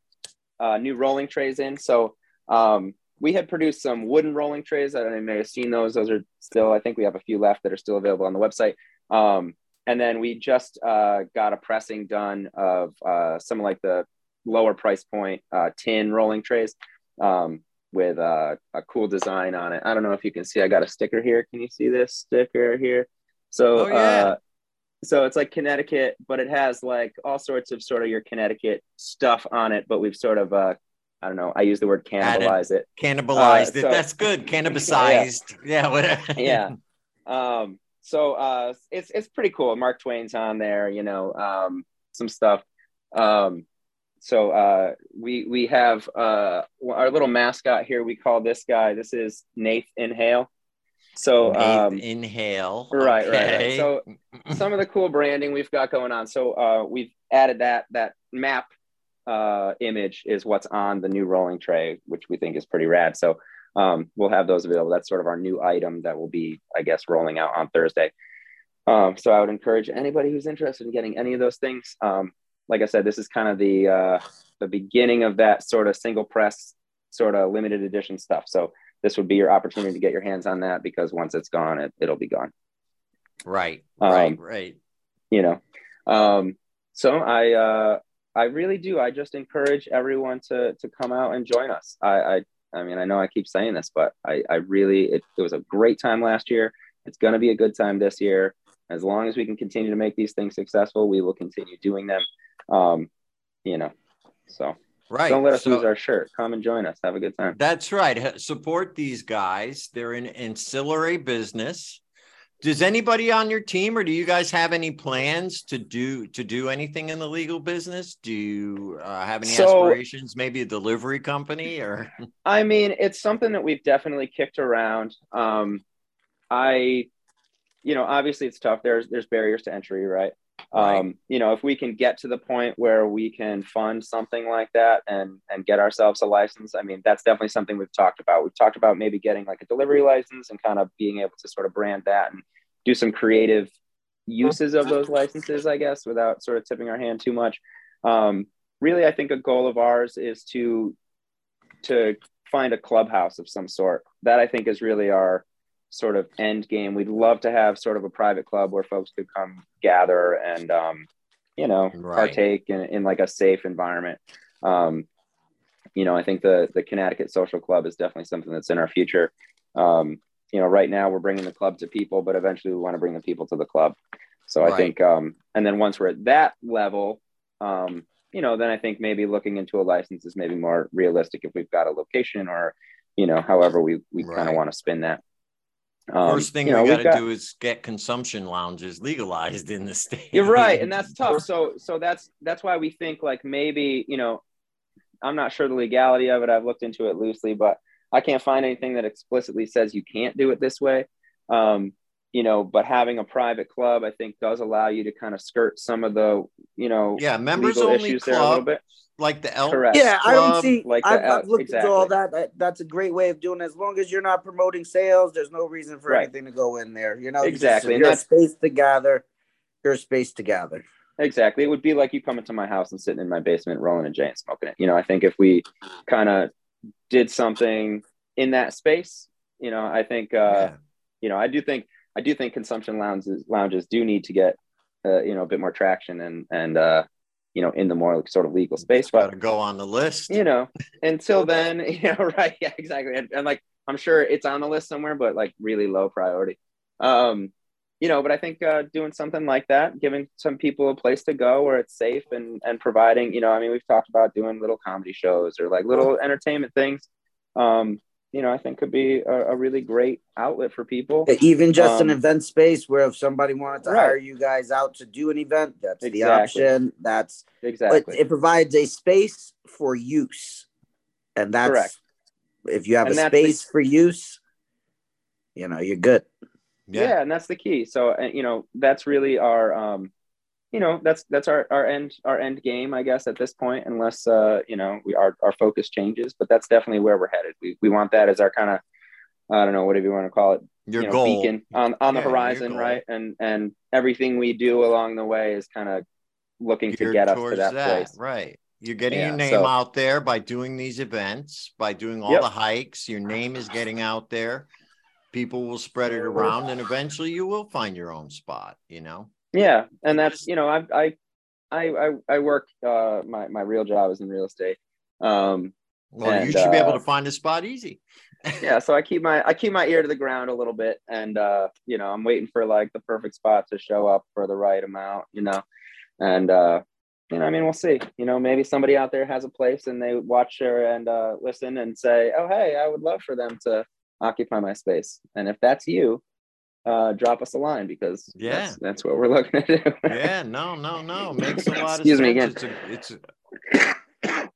uh new rolling trays in. So um we had produced some wooden rolling trays. I don't know, if you may have seen those. Those are still, I think we have a few left that are still available on the website. Um, and then we just uh, got a pressing done of uh, some like the lower price point uh, tin rolling trays um, with uh, a cool design on it. I don't know if you can see. I got a sticker here. Can you see this sticker here? So, Oh, yeah. uh, so it's like Connecticut, but it has like all sorts of sort of your Connecticut stuff on it. But we've sort of, uh, I don't know. I use the word Added. cannibalize it. Cannibalized it. so- That's good. *laughs* Cannabisized. yeah. whatever. *laughs* yeah. Um, so uh, it's it's pretty cool. Mark Twain's on there, you know, um, some stuff. Um, so uh, we we have uh, our little mascot here. We call this guy. This is Nath Inhale. So Nate, um, inhale. right, right, right. So some of the cool branding we've got going on. So uh, we've added that that map uh, image is what's on the new rolling tray, which we think is pretty rad. So um, we'll have those available. That's sort of our new item that will be, I guess, rolling out on Thursday. Um, so I would encourage anybody who's interested in getting any of those things. Um, like I said, this is kind of the uh, the beginning of that sort of single press, sort of limited edition stuff. So this would be your opportunity to get your hands on that because once it's gone, it, it'll be gone right. um, Right. Right. you know um so i uh i really do i just encourage everyone to to come out and join us i i i mean i know i keep saying this but i i really it, it was a great time last year it's going to be a good time this year as long as we can continue to make these things successful we will continue doing them um you know so Right. don't let us So- lose our shirt come and join us have a good time That's right. Support these guys. They're an ancillary business. Does anybody on your team, or do you guys have any plans to do to do anything in the legal business? Do you uh, have any So- aspirations? Maybe a delivery company, or *laughs* I mean, it's something that we've definitely kicked around. Um, I, you know, obviously it's tough. There's there's barriers to entry, right? Right. Um, you know, if we can get to the point where we can fund something like that and and get ourselves a license, I mean, that's definitely something we've talked about. We've talked about maybe getting like a delivery license and kind of being able to sort of brand that and do some creative uses of those licenses, I guess, without sort of tipping our hand too much. Um, really, I think a goal of ours is to to find a clubhouse of some sort. That I think is really our sort of end game. We'd love to have sort of a private club where folks could come gather and um, you know Right. partake in, in like a safe environment. Um, you know, I think the the Connecticut Social Club is definitely something that's in our future. Um, you know, right now we're bringing the club to people, but eventually we want to bring the people to the club. So Right. I think, um, and then once we're at that level, um, you know, then I think maybe looking into a license is maybe more realistic if we've got a location or, you know, however we we kind of want to spin that. Um, First thing you know, we got to do is get consumption lounges legalized in the state. You're right, and *laughs* that's tough. So so that's that's why we think like maybe you know, I'm not sure the legality of it. I've looked into it loosely, but I can't find anything that explicitly says you can't do it this way. Um, you know, but having a private club, I think, does allow you to kind of skirt some of the you know yeah, members legal only issues there a little club bit. Like the Elk. Correct. Yeah, I don't Club, see. like I've, the- I've looked exactly. into all that. that. That's a great way of doing it. As long as you're not promoting sales, there's no reason for Right. anything to go in there. You know, You just- Exactly, and Your that's- space to gather. Your space to gather. Exactly. It would be like you coming to my house and sitting in my basement rolling a J and smoking it. You know, I think if we kind of did something in that space, you know, I think uh Yeah. you know, I do think I do think consumption lounges lounges do need to get uh, you know, a bit more traction and and uh you know, in the more like sort of legal space. But to go on the list. you know, until *laughs* then, *laughs* you know, right? Yeah, exactly. And, and like I'm sure it's on the list somewhere, but like really low priority. Um, you know, but I think uh, doing something like that, giving some people a place to go where it's safe and and providing, you know, I mean, we've talked about doing little comedy shows or like little entertainment things. Um, you know, I think could be a, a really great outlet for people. Even just an Um, event space where if somebody wanted to Right. hire you guys out to do an event, that's the option. That's Exactly. but it provides a space for use, and that's Correct. if you have And a that's the- space for use, you know, you're good. yeah. and that's the key so and you know that's really our um you know that's that's our our end our end game i guess at this point unless uh you know we our, our focus changes but that's definitely where we're headed we, we want that as our kind of i don't know whatever you want to call it Your you know, goal. beacon on on the Yeah, horizon right and and everything we do along the way is kind of looking to get us to towards that, place Right. You're getting Yeah, your name so- out there by doing these events, by doing all Yep. the hikes. Your name is getting out there. People will spread it around, and eventually you will find your own spot. You know. Yeah, and that's you know I I I I, I work uh my my real job is in real estate. Um Well, you And, should be able uh, to find a spot easy. *laughs* yeah, so I keep my I keep my ear to the ground a little bit and uh you know I'm waiting for like the perfect spot to show up for the right amount, you know. And uh you know, I mean, we'll see. You know, maybe somebody out there has a place and they watch her and uh, listen and say, "Oh, hey, I would love for them to occupy my space." And if that's you, uh, drop us a line because Yeah. that's, that's what we're looking to do. yeah, no, no, no. *laughs* Makes a lot Excuse of me sense. It's a, it's a,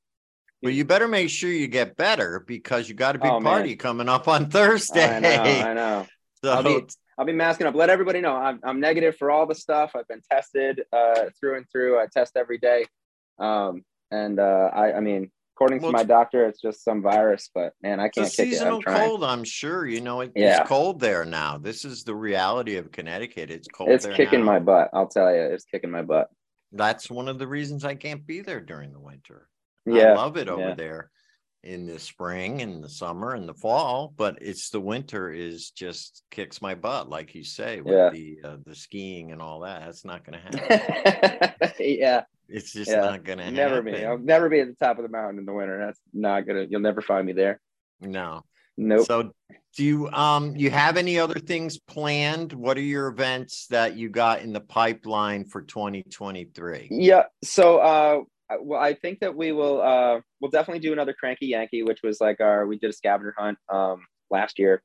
but you better make sure you get better because you got a big Oh, man. party coming up on Thursday. I know, I *laughs* know. So I'll be- I'll be masking up. Let everybody know I'm, I'm negative for all the stuff. I've been tested uh, through and through. I test every day. Um, and uh, I, I mean, according Well, to my doctor, it's just some virus, but man, I can't kick it. seasonal I'm trying. cold, I'm sure. You know, it, Yeah. it's cold there now. This is the reality of Connecticut. It's cold It's kicking now. my butt. I'll tell you, it's kicking my butt. That's one of the reasons I can't be there during the winter. I Yeah. love it over yeah. there in the spring and the summer and the fall, but it's the winter is just kicks my butt, like you say, with Yeah. the uh, the skiing and all that. That's not going *laughs* to happen. yeah. It's just Yeah. not going to Never happen. be. I'll never be at the top of the mountain in the winter. That's not gonna. You'll never find me there. No. Nope. So do you um you have any other things planned? What are your events that you got in the pipeline for 2023? Yeah. So, uh, well, I think that we will. Uh, we'll definitely do another Cranky Yankee, which was like our. We did a scavenger hunt um, last year.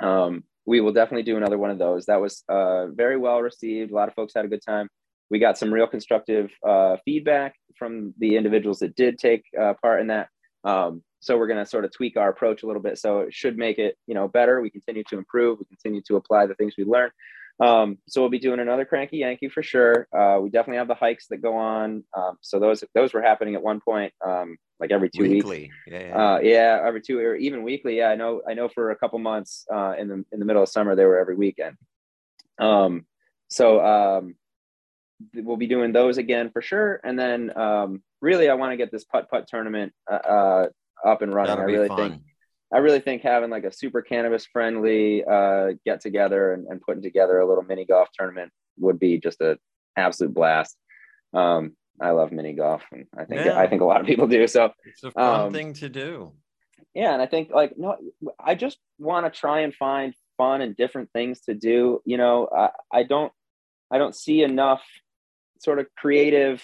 Um, we will definitely do another one of those. That was uh, very well received. A lot of folks had a good time. We got some real constructive uh, feedback from the individuals that did take uh, part in that. Um, so we're going to sort of tweak our approach a little bit. So it should make it, you know, better. We continue to improve. We continue to apply the things we learned. Um, so we'll be doing another cranky Yankee for sure. Uh, we definitely have the hikes that go on. Um, so those those were happening at one point, um, like every two weeks. Weekly. Yeah. yeah. Uh, yeah, every two or even weekly. Yeah, I know. I know for a couple months uh, in the in the middle of summer they were every weekend. Um, so um, we'll be doing those again for sure. And then um, really, I want to get this putt putt tournament uh, uh, up and running. I really fun. think I really think having like a super cannabis friendly uh, get together and, and putting together a little mini golf tournament would be just an absolute blast. Um, I love mini golf, and I think Yeah. I think a lot of people do. So It's a fun Um, thing to do. yeah, and I think like no, I just want to try and find fun and different things to do. You know, I, I don't I don't see enough sort of creative.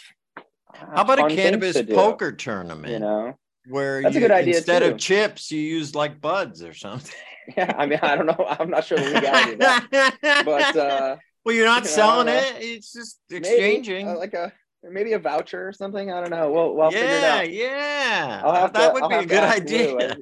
How about a cannabis to do, poker tournament? You know, where That's a good idea, instead too. of chips, you use like buds or something. *laughs* *laughs* yeah. I mean, I don't know. I'm not sure the legality of that, but uh, *laughs* well, you're not you know, selling it; it's just maybe, exchanging. uh, like a maybe a voucher or something. I don't know. We'll we'll figure it yeah, out. yeah. I'll that to- would I'll be a good idea.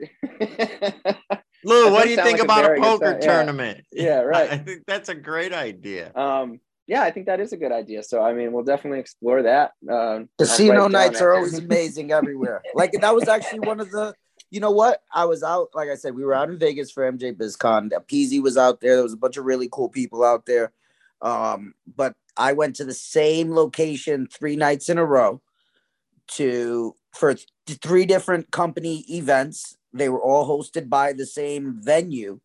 Lou. Lou, what do you think like about a very poker sign, yeah. tournament? Yeah, right. I think that's a great idea. um, yeah, I think that is a good idea. So I mean, we'll definitely explore that. Um, Casino nights are always amazing everywhere. *laughs* Like that was actually one of the. You know what? I was out, like I said, we were out in Vegas for MJ BizCon. Peasy was out there. There was a bunch of really cool people out there. Um, but I went to the same location three nights in a row to for th- three different company events. They were all hosted by the same venue,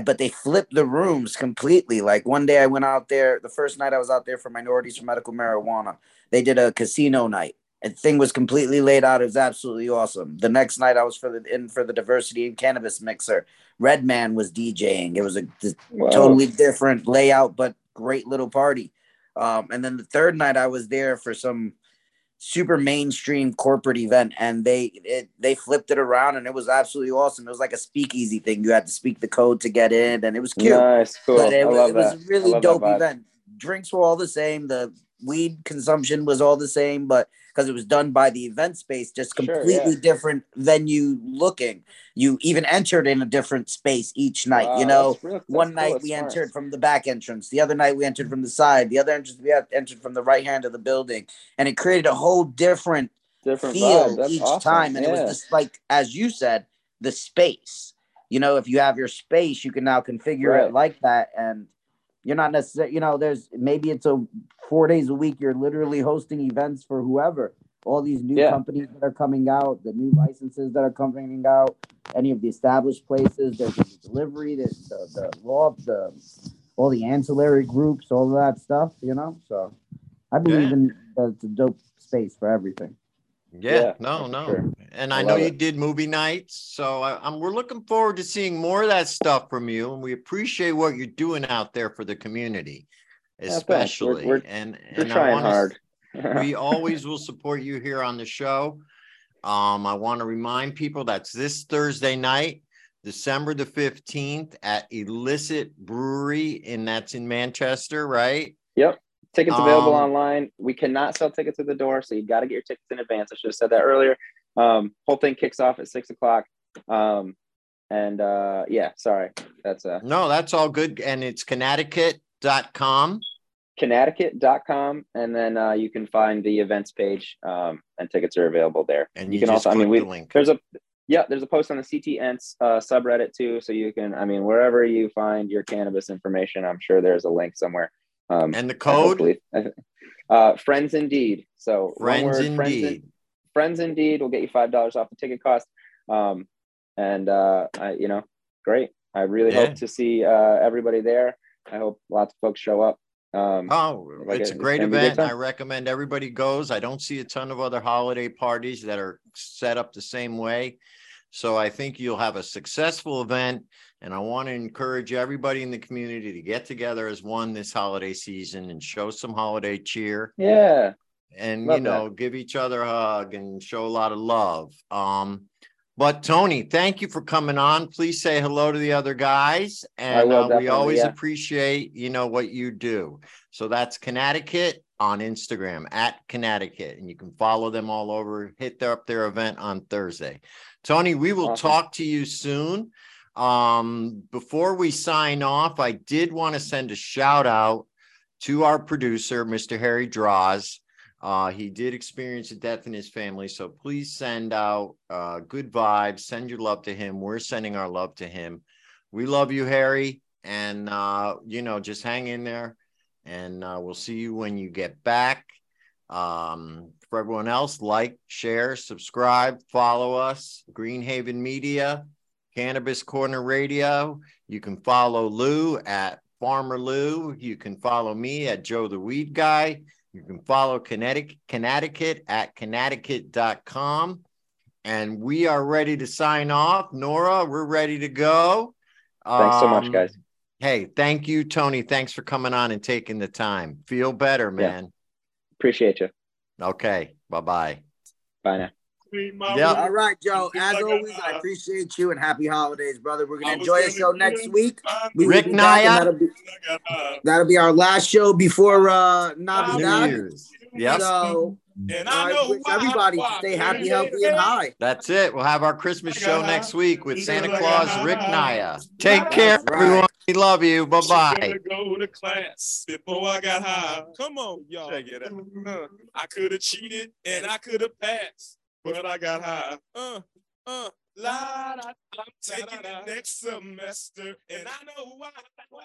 but they flipped the rooms completely. Like one day I went out there. The first night I was out there for minorities for medical marijuana. They did a casino night. And thing was completely laid out. It was absolutely awesome. The next night I was for the in for the diversity and cannabis mixer. Redman was DJing. It was a Whoa. totally different layout, but great little party. Um, and then the third night I was there for some super mainstream corporate event, and they it, they flipped it around, and it was absolutely awesome. It was like a speakeasy thing. You had to speak the code to get in, and it was cute. Nice, cool. But it, I was- it was a really dope event. Drinks were all the same. The weed consumption was all the same, but because it was done by the event space, just Sure, completely yeah. different venue looking. You even entered in a different space each night. Wow, you know, that's real- that's one cool, night we smart. entered from the back entrance. The other night we entered from the side. The other entrance we entered from the right hand of the building, and it created a whole different different feel each awesome. time. And it was just like, as you said, the space. You know, if you have your space, you can now configure Right. it like that. And you're not necessarily, you know, there's maybe it's a four days a week, you're literally hosting events for whoever. All these new Yeah. companies that are coming out, the new licenses that are coming out, any of the established places, there's the delivery, there's the, the law, the all the ancillary groups, all of that stuff, you know. So I believe Yeah. in that it's a dope space for everything. Yeah, Yeah, no, no. sure. And I I, know you it. did movie nights, so I, I'm we're looking forward to seeing more of that stuff from you, and we appreciate what you're doing out there for the community, Yeah, especially. We're- we're- and We're and I trying wanna hard. *laughs* we always will support you here on the show. Um, I want to remind people that's this Thursday night, December the 15th at Illicit Brewery, and that's in Manchester, right? Tickets available Um, online. We cannot sell tickets at the door, so you got to get your tickets in advance. I should have said that earlier. Um, whole thing kicks off at six o'clock. Um, and uh, yeah, sorry, that's uh, No, that's all good. And it's Cannacticut.com. Cannacticut.com, and then uh, you can find the events page, um, and tickets are available there. And you, you can also, I mean, we the link. there's a yeah, there's a post on the CTNs uh, subreddit too, so you can, I mean, wherever you find your cannabis information, I'm sure there's a link somewhere. Um, And the code, *laughs* uh, friends indeed. So friends word, friends in- indeed. friends indeed will get you five dollars off the ticket cost um and uh i you know great i really Yeah. hope to see uh everybody there i hope lots of folks show up um Oh, Like it's a- a great gonna be a good event. I recommend everybody goes. I don't see a ton of other holiday parties that are set up the same way. So I think you'll have a successful event. And I want to encourage everybody in the community to get together as one this holiday season and show some holiday cheer yeah and Love you know give each other a hug and show a lot of love. Um, but Tony, thank you for coming on. Please say hello to the other guys, and will uh, we always yeah. appreciate you know what you do. So that's Cannacticut on Instagram at Cannacticut, and you can follow them all over. Hit their up their event on Thursday. Tony, we will Awesome. talk to you soon. Um, before we sign off, I did want to send a shout out to our producer, Mr. Harry Draws. Uh, he did experience a death in his family, so please send out uh, good vibes. Send your love to him. We're sending our love to him. We love you, Harry, and uh, you know, just hang in there, and uh, we'll see you when you get back. Um, for everyone else, like, share, subscribe, follow us. Greenhaven Media, Cannabis Corner Radio. You can follow Lou at Farmer Lou. You can follow me at Joe the Weed Guy. You can follow Cannacticut, Cannacticut at Cannacticut.com. And we are ready to sign off. Nora, we're ready to go. Thanks so much, Um, guys. Hey, thank you, Tony. Thanks for coming on and taking the time. Feel better, Yeah. man. Appreciate you. Okay. Bye bye. Bye now. Yep. All right, Joe. As always, I appreciate you and happy holidays, brother. We're gonna enjoy the show next week. We will Rick be back, and Naya. That'll be, that'll be our last show before uh New Navidad. Year's. Yep. So And I wish everybody to stay happy, healthy, and high. That's it. We'll have our Christmas show next week with Santa Claus Rick Naya. Take care, right. everyone. We love you. Bye bye. Gonna go to class before I got high. Come on, y'all. Check it out. Uh, I could have cheated and I could have passed, but I got high. Uh, uh, la, da, I'm taking it next semester, and I know why. why